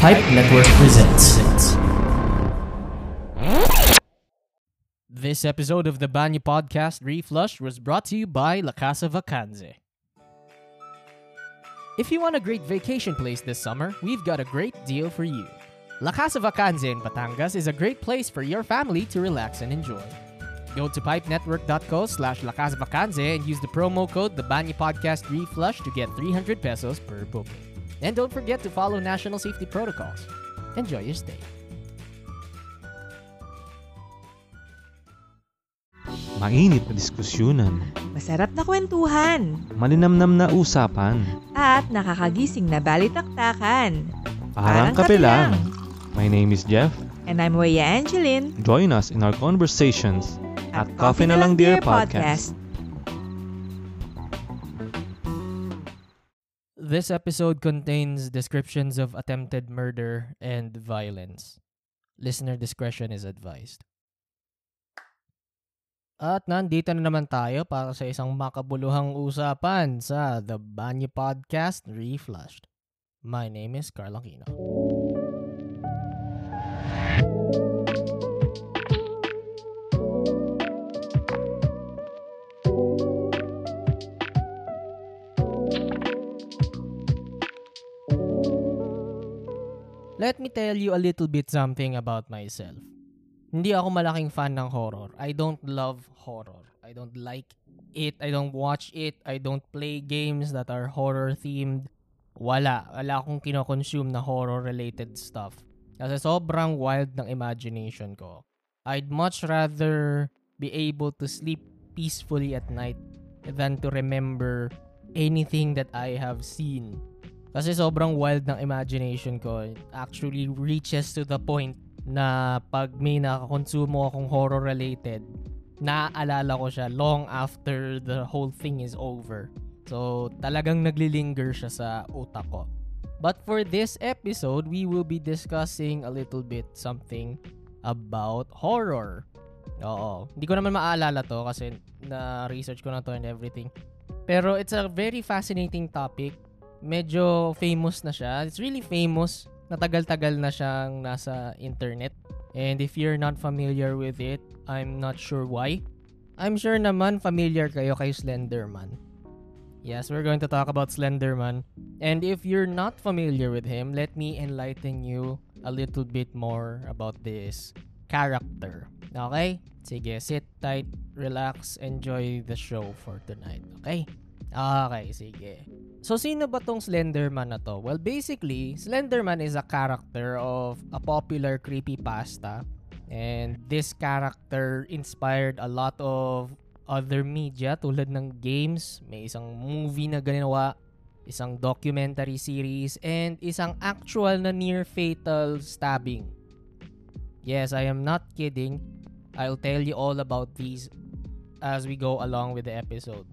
Pipe Network presents. This episode of the Banyo Podcast Reflush was brought to you by La Casa Vacanze. If you want a great vacation place this summer, we've got a great deal for you. La Casa Vacanze in Batangas is a great place for your family to relax and enjoy. Go to pipenetwork.co slash La Casa Vacanze and use the promo code The Banyo Podcast Reflush to get 300 pesos per booking. And don't forget to follow national safety protocols. Enjoy your stay. Mainit na diskusyonan, Masarap na kwentuhan malinamnam na usapan, at nakakagising na balitaktakan. parang kape lang. My name is Jeff. And I'm Weya Angeline Join us in our conversations at Coffee na lang Dear Podcast. This episode contains descriptions of attempted murder and violence. Listener discretion is advised. At nandito na naman tayo para sa isang makabuluhang usapan sa The Banyo Podcast Reflushed. My name is Carl Aquino. Let me tell you a little bit something about myself. Hindi ako malaking fan ng horror. I don't love horror. I don't like it. I don't watch it. I don't play games that are horror themed. Wala. Wala akong kinoconsume na horror related stuff. Kasi sobrang wild ng imagination ko. I'd much rather be able to sleep peacefully at night than to remember anything that I have seen. Kasi sobrang wild ng imagination ko. It actually reaches to the point na pag may nakakonsumo akong horror related, naaalala ko siya long after the whole thing is over. So, talagang naglilinger siya sa utak ko. But for this episode, we will be discussing a little bit something about horror. Oo. Hindi ko naman maaalala to kasi na-research ko na to and everything. Pero it's a very fascinating topic. Medyo famous na siya. It's really famous. Natagal-tagal na siyang nasa internet. And if you're not familiar with it, I'm not sure why. I'm sure naman familiar kayo kay Slenderman. Yes, we're going to talk about Slenderman. And if you're not familiar with him, let me enlighten you a little bit more about this character. Okay? Sige, sit tight, relax, enjoy the show for tonight. Okay? Okay, sige. So, sino ba tong Slenderman na to? Well, basically, Slenderman is a character of a popular creepypasta. And this character inspired a lot of other media tulad ng games, may isang movie na ginawa, isang documentary series, and isang actual na near-fatal stabbing. Yes, I am not kidding. I'll tell you all about these as we go along with the episode.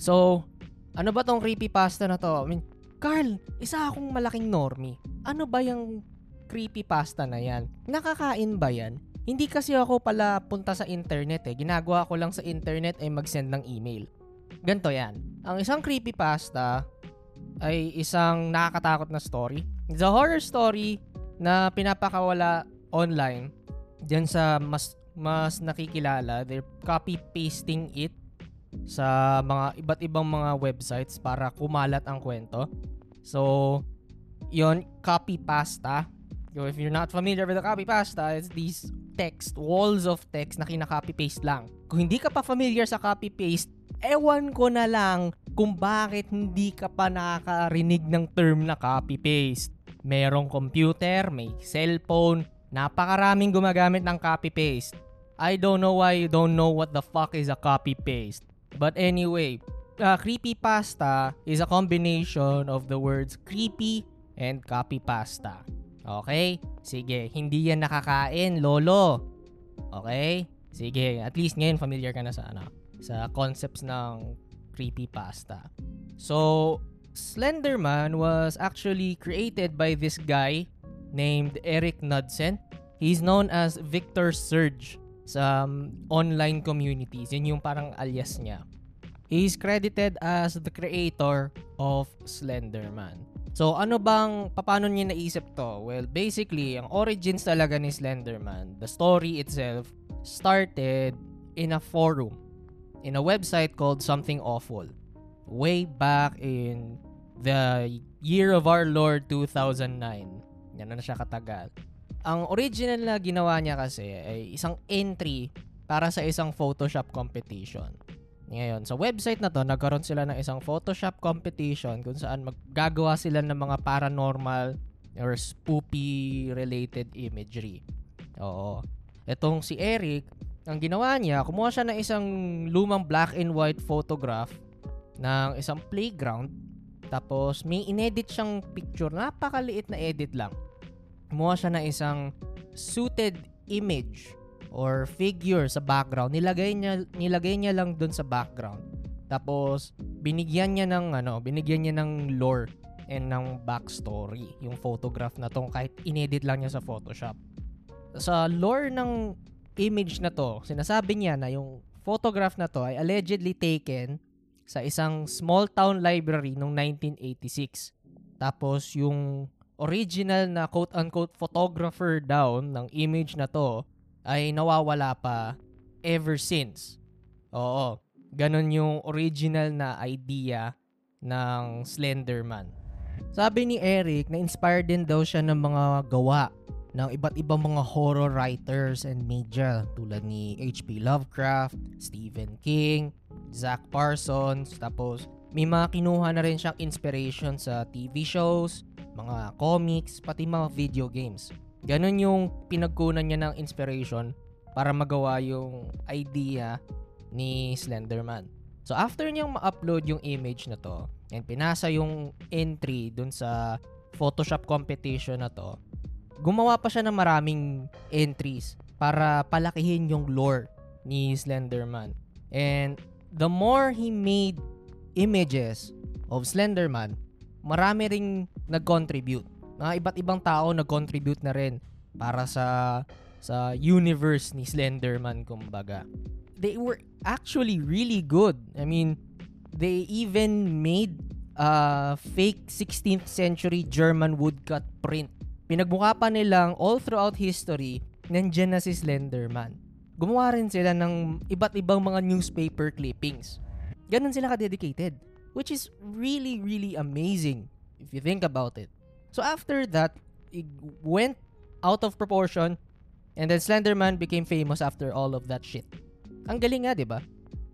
So, ano ba tong creepypasta na to? I mean, Carl, isa akong malaking normie. Ano ba yung creepypasta na yan? Nakakain ba yan? Hindi kasi ako pala punta sa internet eh. Ginagawa ko lang sa internet ay mag-send ng email. Ganto yan. Ang isang creepypasta ay isang nakakatakot na story. It's a horror story na pinapakawala online diyan sa mas mas nakikilala. They're copy-pasting it sa mga iba't ibang mga websites para kumalat ang kwento. So, yon copy pasta. So, if you're not familiar with the copy pasta, it's these text, walls of text na kinaka-copy paste lang. Kung hindi ka pa familiar sa copy paste, ewan ko na lang kung bakit hindi ka pa nakakarinig ng term na copy paste. Merong computer, may cellphone, napakaraming gumagamit ng copy paste. I don't know why you don't know what the fuck is a copy paste. But anyway, uh, creepypasta is a combination of the words creepy and copypasta. Okay? Sige, hindi yan nakakain, lolo. Okay? Sige, at least ngayon familiar ka na sa ano, sa concepts ng creepypasta. So, Slenderman was actually created by this guy named Eric Knudsen. He's known as Victor Surge sa um, online communities. Yun yung parang alias niya. He's credited as the creator of Slenderman. So, ano bang, paano niya naisip to? Well, basically, ang origins talaga ni Slenderman, the story itself, started in a forum, in a website called Something Awful. Way back in the year of our Lord 2009. Yan na siya katagal. Ang original na ginawa niya kasi ay isang entry para sa isang Photoshop competition. Ngayon, sa website na to, nagkaroon sila ng isang Photoshop competition kung saan maggagawa sila ng mga paranormal or spoopy related imagery. Oo. Etong si Eric, ang ginawa niya, kumuha siya ng isang lumang black and white photograph ng isang playground. Tapos may inedit siyang picture, napakaliit na edit lang. Kumuha siya ng isang suited image or figure sa background. Nilagay niya nilagay niya lang doon sa background. Tapos binigyan niya ng ano, binigyan niya ng lore and ng backstory yung photograph na to kahit inedit lang niya sa Photoshop. Sa lore ng image na to, sinasabi niya na yung photograph na to ay allegedly taken sa isang small town library noong 1986. Tapos yung original na quote-unquote photographer down ng image na to ay nawawala pa ever since. Oo. Ganon yung original na idea ng Slenderman. Sabi ni Eric na inspired din daw siya ng mga gawa ng iba't ibang mga horror writers and media tulad ni H.P. Lovecraft, Stephen King, Zach Parsons, tapos may mga kinuha na rin siyang inspiration sa TV shows, mga comics, pati mga video games. Ganon yung pinagkunan niya ng inspiration para magawa yung idea ni Slenderman. So after niyang ma-upload yung image na to and pinasa yung entry dun sa Photoshop competition na to, gumawa pa siya ng maraming entries para palakihin yung lore ni Slenderman. And the more he made images of Slenderman, marami ring nag-contribute mga iba't ibang tao nag-contribute na rin para sa sa universe ni Slenderman kumbaga. They were actually really good. I mean, they even made a fake 16th century German woodcut print. Pinagmukha pa nilang all throughout history, nandyan na si Slenderman. Gumawa rin sila ng iba't ibang mga newspaper clippings. Ganon sila ka-dedicated. Which is really, really amazing if you think about it. So after that, it went out of proportion and then Slenderman became famous after all of that shit. Ang galing nga, 'di ba?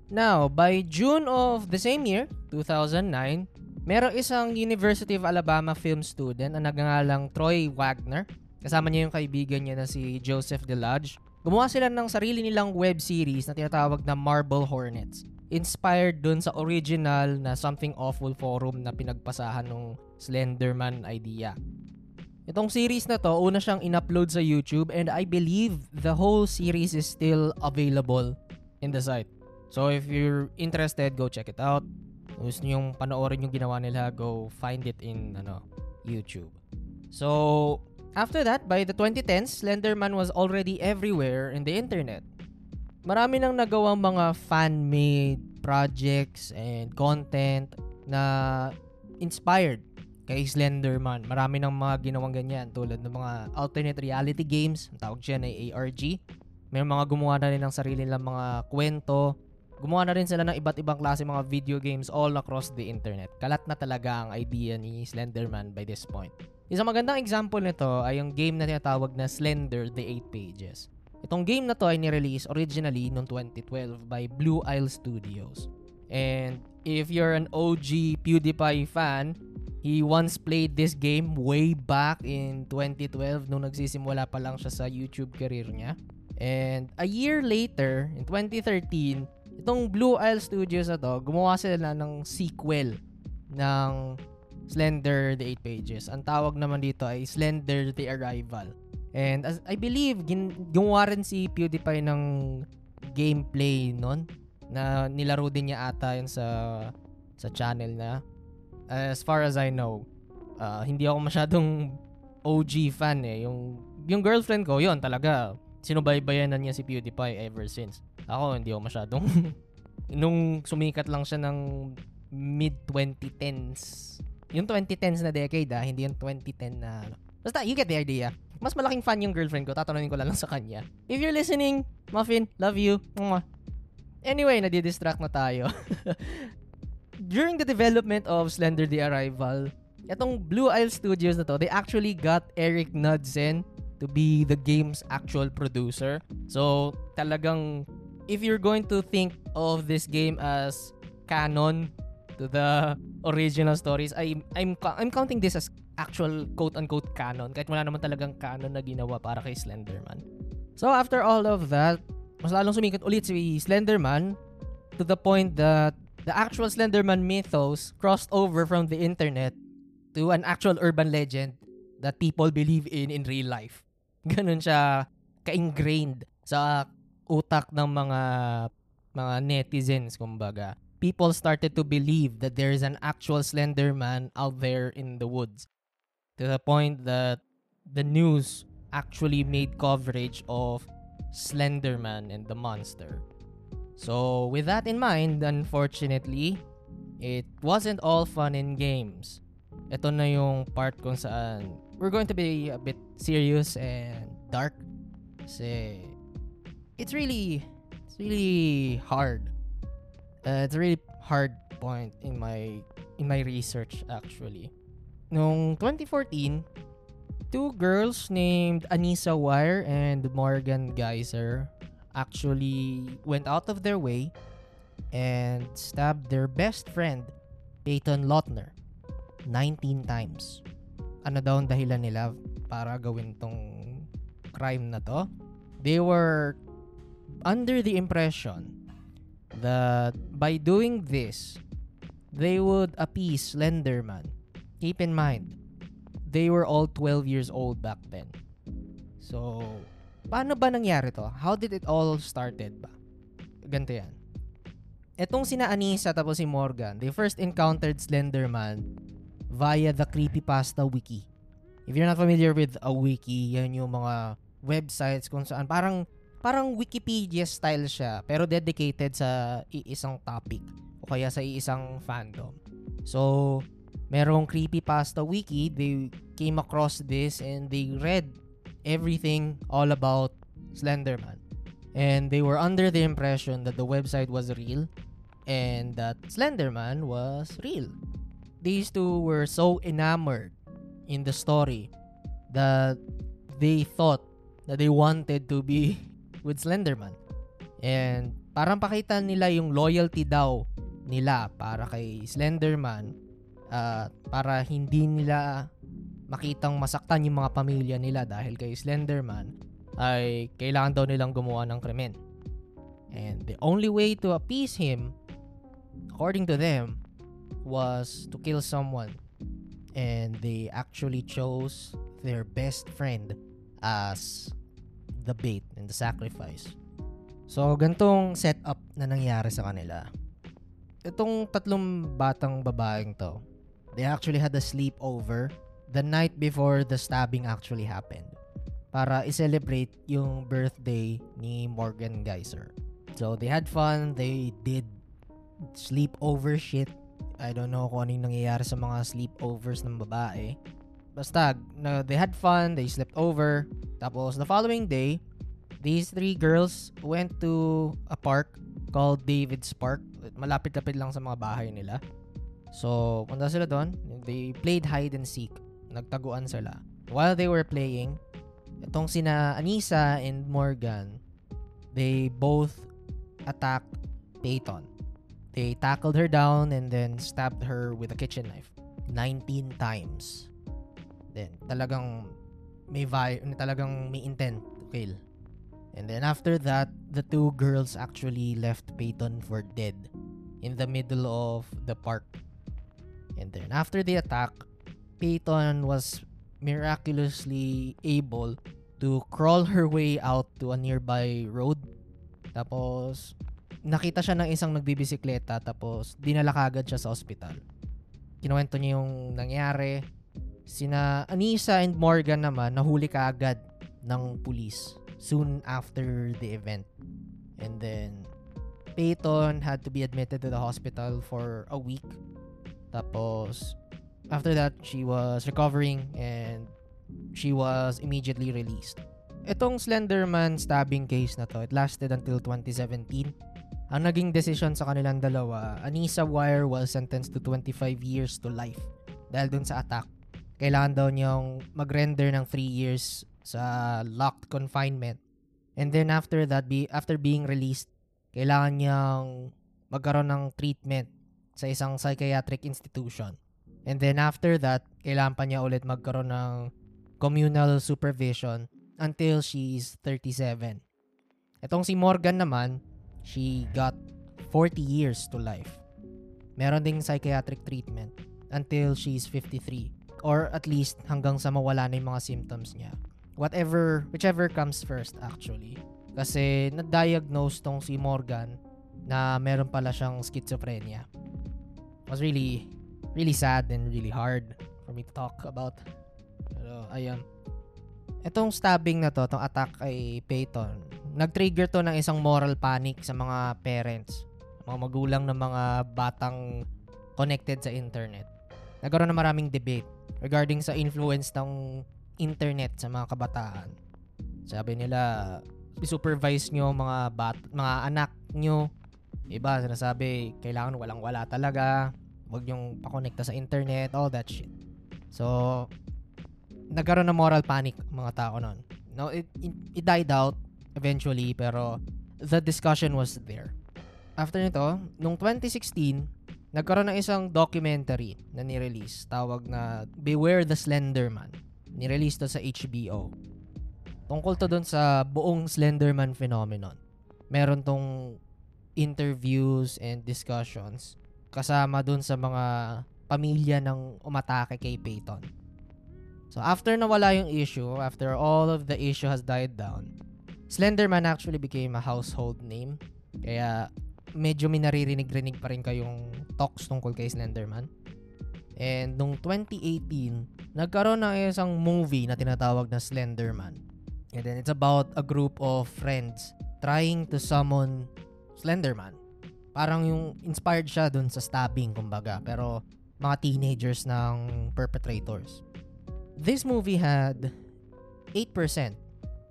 Now, by June of the same year, 2009, merong isang University of Alabama film student na nagngangalang Troy Wagner. Kasama niya yung kaibigan niya na si Joseph DeLodge. Gumawa sila ng sarili nilang web series na tinatawag na Marble Hornets. Inspired dun sa original na Something Awful forum na pinagpasahan ng Slenderman idea. Itong series na to, una siyang in-upload sa YouTube and I believe the whole series is still available in the site. So if you're interested, go check it out. Kung gusto nyo panoorin yung ginawa nila, go find it in ano, YouTube. So, after that, by the 2010s, Slenderman was already everywhere in the internet. Marami nang nagawang mga fan-made projects and content na inspired kay Slenderman. Marami ng mga ginawang ganyan tulad ng mga alternate reality games, ang tawag dyan ay ARG. May mga gumawa na rin ng sarili nilang mga kwento. Gumawa na rin sila ng iba't ibang klase mga video games all across the internet. Kalat na talaga ang idea ni Slenderman by this point. Isang magandang example nito ay yung game na tinatawag na Slender The 8 Pages. Itong game na to ay nirelease originally noong 2012 by Blue Isle Studios. And if you're an OG PewDiePie fan, He once played this game way back in 2012 nung nagsisimula pa lang siya sa YouTube career niya. And a year later, in 2013, itong Blue Isle Studios na to, gumawa sila ng sequel ng Slender The 8 Pages. Ang tawag naman dito ay Slender The Arrival. And as I believe, gin- gumawa rin si PewDiePie ng gameplay nun na nilaro din niya ata yun sa sa channel na as far as I know, uh, hindi ako masyadong OG fan eh. Yung, yung girlfriend ko, yon talaga, sinubaybayanan niya si PewDiePie ever since. Ako, hindi ako masyadong, nung sumikat lang siya ng mid-2010s, Yung 2010s na decade ah, hindi yung 2010 na ano. Basta, you get the idea. Mas malaking fan yung girlfriend ko, tatanungin ko lang sa kanya. If you're listening, Muffin, love you. Mwah. Anyway, nadidistract na tayo. During the development of Slender the Arrival, itong Blue Isle Studios na to, they actually got Eric Knudsen to be the game's actual producer. So, talagang if you're going to think of this game as canon to the original stories, I I'm I'm counting this as actual quote-unquote canon kahit wala naman talagang canon na ginawa para kay Slenderman. So after all of that, mas lalong sumikat ulit si Slenderman to the point that the actual Slenderman mythos crossed over from the internet to an actual urban legend that people believe in in real life. Ganun siya ka-ingrained sa utak ng mga mga netizens kumbaga. People started to believe that there is an actual Slenderman out there in the woods to the point that the news actually made coverage of Slenderman and the monster. So, with that in mind, unfortunately, it wasn't all fun and games. Ito na yung part kung saan we're going to be a bit serious and dark. Kasi it's really it's really hard. Uh, it's a really hard point in my in my research actually. Noong 2014, two girls named Anissa Wire and Morgan Geyser actually went out of their way and stabbed their best friend, Peyton Lautner, 19 times. Ano daw ang dahilan nila para gawin tong crime na to? They were under the impression that by doing this, they would appease Slenderman keep in mind, they were all 12 years old back then. So, paano ba nangyari to? How did it all started ba? Ganito yan. Etong sina Anissa tapos si Morgan, they first encountered Slenderman via the Creepypasta Wiki. If you're not familiar with a wiki, yan yung mga websites kung saan parang parang Wikipedia style siya pero dedicated sa iisang topic o kaya sa iisang fandom. So, merong creepypasta wiki, they came across this and they read everything all about Slenderman. And they were under the impression that the website was real and that Slenderman was real. These two were so enamored in the story that they thought that they wanted to be with Slenderman. And parang pakita nila yung loyalty daw nila para kay Slenderman uh, para hindi nila makitang masaktan yung mga pamilya nila dahil kay Slenderman ay kailangan daw nilang gumawa ng krimen. And the only way to appease him, according to them, was to kill someone. And they actually chose their best friend as the bait and the sacrifice. So, gantong setup na nangyari sa kanila. Itong tatlong batang babaeng to, they actually had a sleepover the night before the stabbing actually happened para i-celebrate yung birthday ni Morgan Geyser. So, they had fun. They did sleepover shit. I don't know kung anong nangyayari sa mga sleepovers ng babae. Basta, no, they had fun. They slept over. Tapos, the following day, these three girls went to a park called David's Park. Malapit-lapit lang sa mga bahay nila. So, punta sila doon. They played hide and seek. Nagtaguan sila. While they were playing, itong sina Anissa and Morgan, they both attacked Peyton. They tackled her down and then stabbed her with a kitchen knife. 19 times. Then, talagang may vi- talagang may intent to kill. And then after that, the two girls actually left Peyton for dead in the middle of the park And then after the attack, Peyton was miraculously able to crawl her way out to a nearby road. Tapos, nakita siya ng isang nagbibisikleta tapos dinala kagad siya sa ospital. Kinuwento niya yung nangyari. Sina Anissa and Morgan naman nahuli kaagad ng pulis soon after the event. And then, Peyton had to be admitted to the hospital for a week tapos, after that, she was recovering and she was immediately released. Itong Slenderman stabbing case na to, it lasted until 2017. Ang naging decision sa kanilang dalawa, Anissa Wire was sentenced to 25 years to life dahil dun sa attack. Kailangan daw niyang mag-render ng 3 years sa locked confinement. And then after that, be, after being released, kailangan niyang magkaroon ng treatment sa isang psychiatric institution. And then after that, kailangan pa niya ulit magkaroon ng communal supervision until she's 37. Itong si Morgan naman, she got 40 years to life. Meron ding psychiatric treatment until she's 53 or at least hanggang sa mawala na yung mga symptoms niya. Whatever, whichever comes first actually. Kasi na-diagnose tong si Morgan na meron pala siyang schizophrenia. Was really, really sad and really hard for me to talk about. Pero ayun. Itong stabbing na to, itong attack kay Peyton, nag-trigger to ng isang moral panic sa mga parents, mga magulang ng mga batang connected sa internet. Nagkaroon na maraming debate regarding sa influence ng internet sa mga kabataan. Sabi nila, supervise nyo mga bat mga anak nyo. Iba, sinasabi, kailangan walang-wala talaga. Huwag nyong pakonekta sa internet, all that shit. So, nagkaroon ng moral panic mga tao noon. No, it, it, it died out eventually, pero the discussion was there. After nito, nung 2016, nagkaroon ng isang documentary na nirelease, tawag na Beware the Slenderman. Nirelease to sa HBO. Tungkol to dun sa buong Slenderman phenomenon. Meron tong interviews and discussions kasama dun sa mga pamilya ng umatake kay Peyton. So after nawala yung issue, after all of the issue has died down, Slenderman actually became a household name. Kaya medyo minaririnig-rinig pa rin kayong talks tungkol kay Slenderman. And nung 2018, nagkaroon ng isang movie na tinatawag na Slenderman. And then it's about a group of friends trying to summon Slenderman. Parang yung inspired siya dun sa stabbing, kumbaga. Pero mga teenagers ng perpetrators. This movie had 8%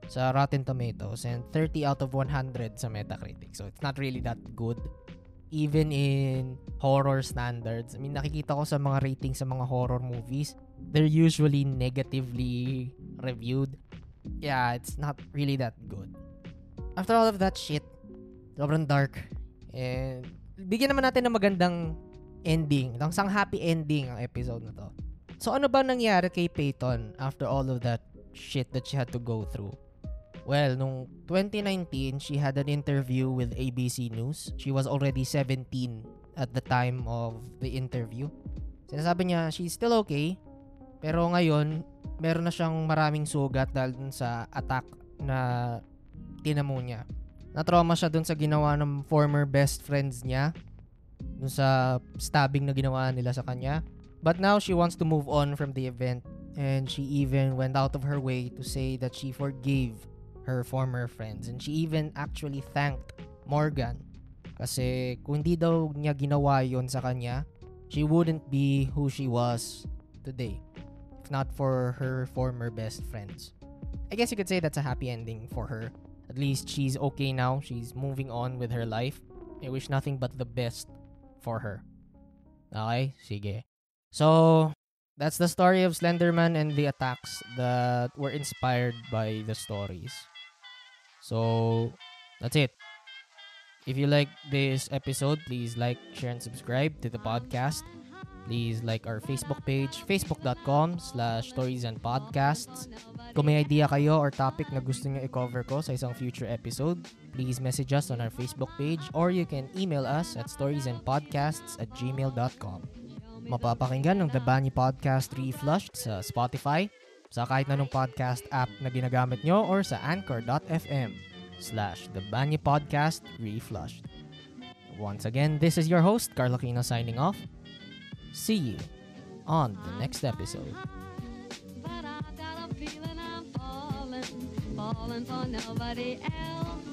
sa Rotten Tomatoes and 30 out of 100 sa Metacritic. So it's not really that good. Even in horror standards. I mean, nakikita ko sa mga ratings sa mga horror movies, they're usually negatively reviewed. Yeah, it's not really that good. After all of that shit, sobrang dark. And bigyan naman natin ng magandang ending. Lang sang happy ending ang episode na to. So ano ba nangyari kay Peyton after all of that shit that she had to go through? Well, nung 2019, she had an interview with ABC News. She was already 17 at the time of the interview. Sinasabi niya, she's still okay. Pero ngayon, meron na siyang maraming sugat dahil sa attack na tinamo niya. Na-trauma siya dun sa ginawa ng former best friends niya. Dun sa stabbing na ginawa nila sa kanya. But now she wants to move on from the event. And she even went out of her way to say that she forgave her former friends. And she even actually thanked Morgan. Kasi kung hindi daw niya ginawa yon sa kanya she wouldn't be who she was today. If not for her former best friends. I guess you could say that's a happy ending for her at least she's okay now she's moving on with her life I wish nothing but the best for her okay sige So, that's the story of Slenderman and the attacks that were inspired by the stories. So, that's it. If you like this episode, please like, share, and subscribe to the podcast. Please like our Facebook page, facebook.com slash stories and podcasts. Kung may idea kayo or topic na gusto nyo i-cover ko sa isang future episode, please message us on our Facebook page or you can email us at storiesandpodcasts at gmail.com. Mapapakinggan ng The Banyi Podcast Reflushed sa Spotify, sa kahit nanong podcast app na ginagamit nyo or sa anchor.fm slash The Banyi Podcast Reflushed. Once again, this is your host, Carlo Quino signing off. See you on the next episode. But I got a feeling I'm falling, falling for nobody else.